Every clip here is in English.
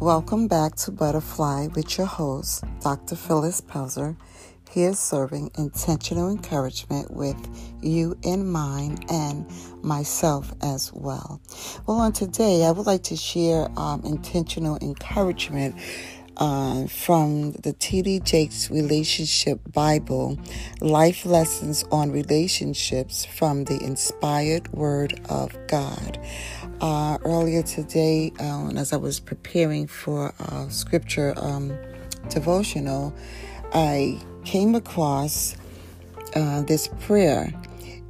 Welcome back to Butterfly with your host, Dr. Phyllis Pelzer, here serving intentional encouragement with you in mind and myself as well. Well, on today, I would like to share um, intentional encouragement uh, from the T.D. Jakes Relationship Bible, Life Lessons on Relationships from the Inspired Word of God. Uh, earlier today, uh, as I was preparing for a scripture um, devotional, I came across uh, this prayer.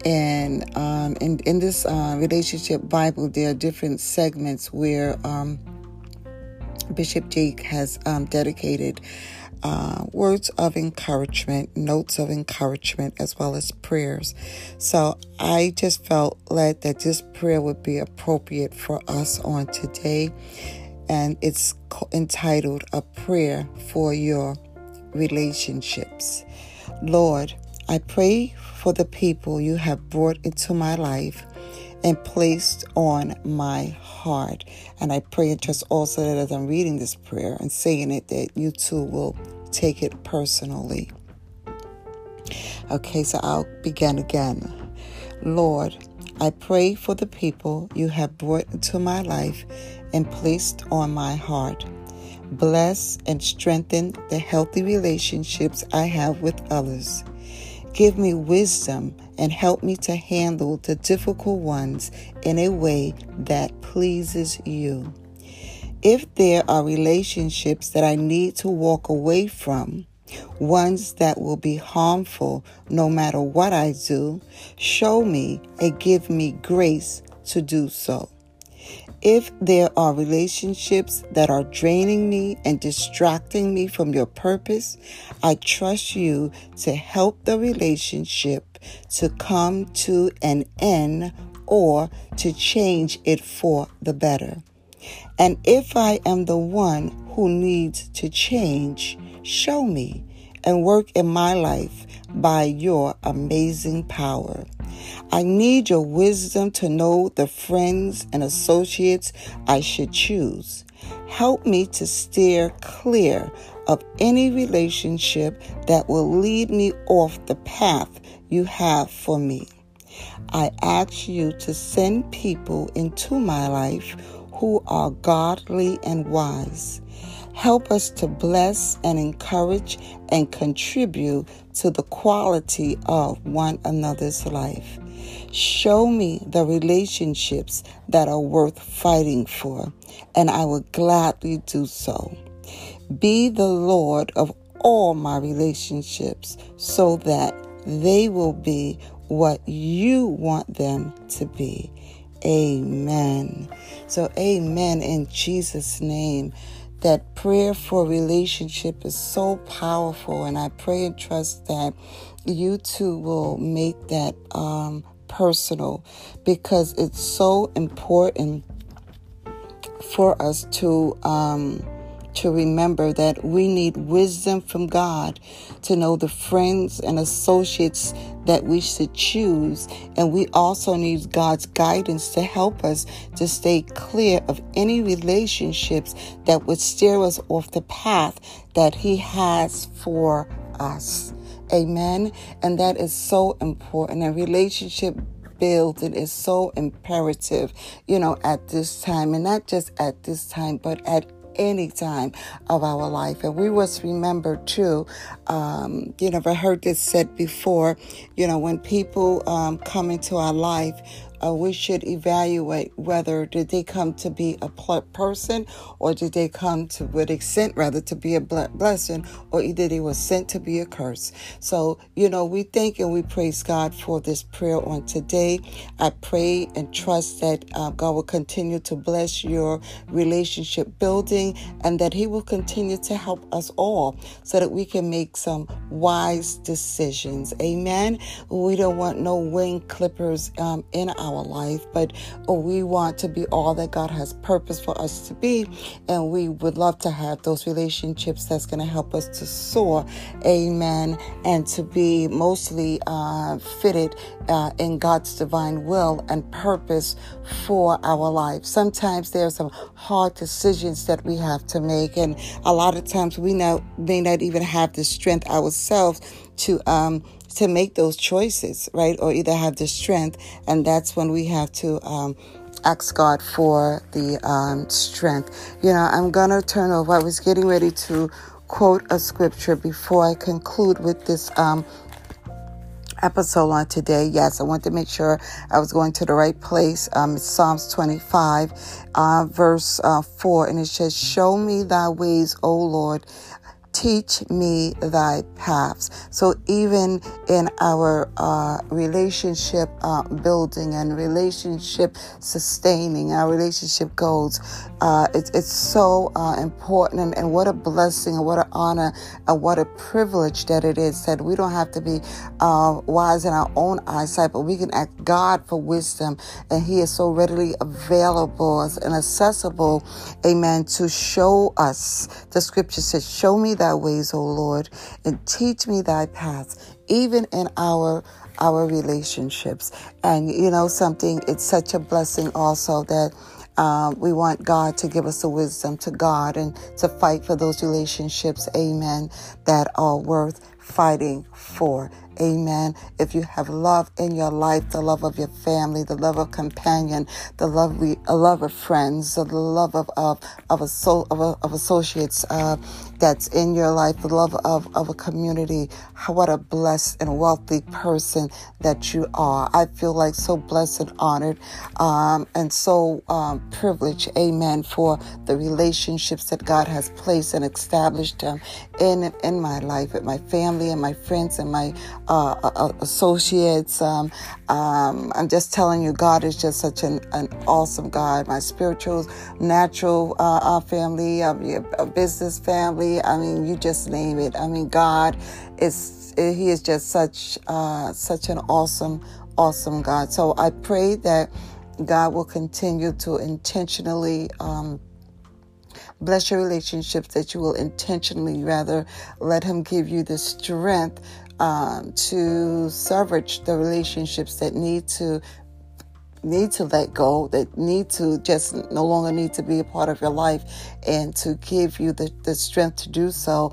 And um, in, in this uh, relationship Bible, there are different segments where um, Bishop Jakes has um, dedicated uh, words of encouragement, notes of encouragement, as well as prayers. So I just felt led that this prayer would be appropriate for us on today. And it's entitled A Prayer for Your Relationships. Lord, I pray for the people you have brought into my life and placed on my heart. And I pray and trust also that as I'm reading this prayer and saying it, that you too will take it personally. Okay, so I'll begin again. Lord, I pray for the people you have brought into my life and placed on my heart. Bless and strengthen the healthy relationships I have with others. Give me wisdom and help me to handle the difficult ones in a way that pleases you. If there are relationships that I need to walk away from, ones that will be harmful no matter what I do, show me and give me grace to do so. If there are relationships that are draining me and distracting me from your purpose, I trust you to help the relationship to come to an end or to change it for the better. And if I am the one who needs to change, show me and work in my life by your amazing power. I need your wisdom to know the friends and associates I should choose. Help me to steer clear of any relationship that will lead me off the path you have for me. I ask you to send people into my life who are godly and wise. Help us to bless and encourage and contribute to the quality of one another's life. Show me the relationships that are worth fighting for, and I will gladly do so. Be the Lord of all my relationships so that they will be what you want them to be. Amen. So, amen in Jesus' name. That prayer for relationship is so powerful, and I pray and trust that you too will make that um, personal because it's so important for us to. Um, to remember that we need wisdom from God to know the friends and associates that we should choose. And we also need God's guidance to help us to stay clear of any relationships that would steer us off the path that He has for us. Amen. And that is so important. A relationship building is so imperative, you know, at this time. And not just at this time, but at any time of our life. And we must remember too, um, you I've heard this said before, you know, when people um, come into our life, uh, we should evaluate whether did they come to be a person or did they come to what extent rather to be a blessing or either they were sent to be a curse. So you know we thank and we praise god for this prayer on today. I pray and trust that uh, god will continue to bless your relationship building and that he will continue to help us all so that we can make some wise decisions. Amen. We don't want no wing clippers um, in our our life, but we want to be all that God has purpose for us to be. And we would love to have those relationships that's going to help us to soar. Amen. And to be mostly uh, fitted uh, in God's divine will and purpose for our life. Sometimes there are some hard decisions that we have to make, and a lot of times we now may not even have the strength ourselves to um, to make those choices, right? Or either have the strength, and that's when we have to um, ask God for the um, strength. You know, I'm gonna turn over. I was getting ready to quote a scripture before I conclude with this um, episode on today. Yes, I want to make sure I was going to the right place. Um, it's Psalms 25, uh, verse uh, 4, and it says, Show me thy ways, O Lord teach me thy paths. So even in our uh, relationship uh, building and relationship sustaining, our relationship goals, uh, it's, it's so uh, important. And, and, what a blessing and what an honor and what a privilege that it is that we don't have to be uh, wise in our own eyesight, but we can ask God for wisdom. And He is so readily available and accessible, amen, to show us. The scripture says, Show me that thy ways, O Lord, and teach me thy paths, even in our our relationships. And you know something, it's such a blessing also that um, we want God to give us the wisdom to God and to fight for those relationships, amen, that are worth fighting for. Amen. If you have love in your life, the love of your family, the love of companion, the love a love of friends, the love of of of, asso- of, of associates uh, that's in your life, the love of of a community. what a blessed and wealthy person that you are. I feel like so blessed and honored, um, and so um, privileged. Amen. For the relationships that God has placed and established um, in in my life, with my family and my friends and my uh, uh, uh, associates. Um, um, I'm just telling you, God is just such an, an awesome God. My spiritual, natural uh, uh family, uh, a business family. I mean, you just name it. I mean, God is He is just such such an awesome, awesome God. So I pray that God will continue to intentionally. Um, bless your relationships that you will intentionally rather let him give you the strength um, to salvage the relationships that need to need to let go, that need to just no longer need to be a part of your life, and to give you the, the strength to do so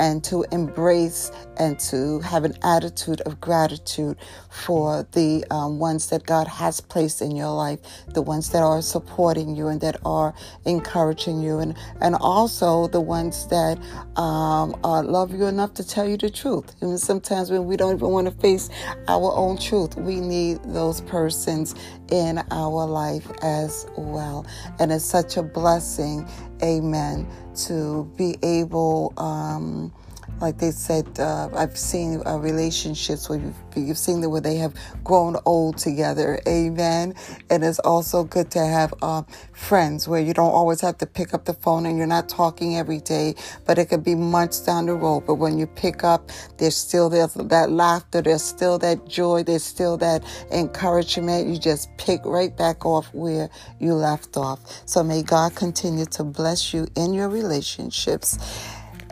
and to embrace and to have an attitude of gratitude for the um, ones that God has placed in your life, the ones that are supporting you and that are encouraging you, and, and also the ones that um, uh, love you enough to tell you the truth. Even sometimes when we don't even want to face our own truth, we need those persons in our life as well. And it's such a blessing, amen, to be able. Um, like they said, uh, I've seen uh, relationships where you've, you've seen where they have grown old together. Amen. And it's also good to have uh, friends where you don't always have to pick up the phone and you're not talking every day, but it could be months down the road. But when you pick up, there's still there's that laughter, there's still that joy, there's still that encouragement. You just pick right back off where you left off. So may God continue to bless you in your relationships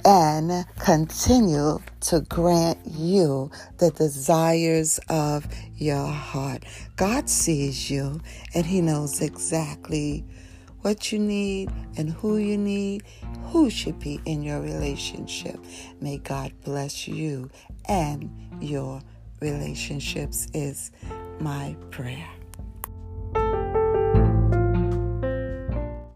and continue to grant you the desires of your heart. God sees you and He knows exactly what you need and who you need, who should be in your relationship. May God bless you and your relationships, is my prayer.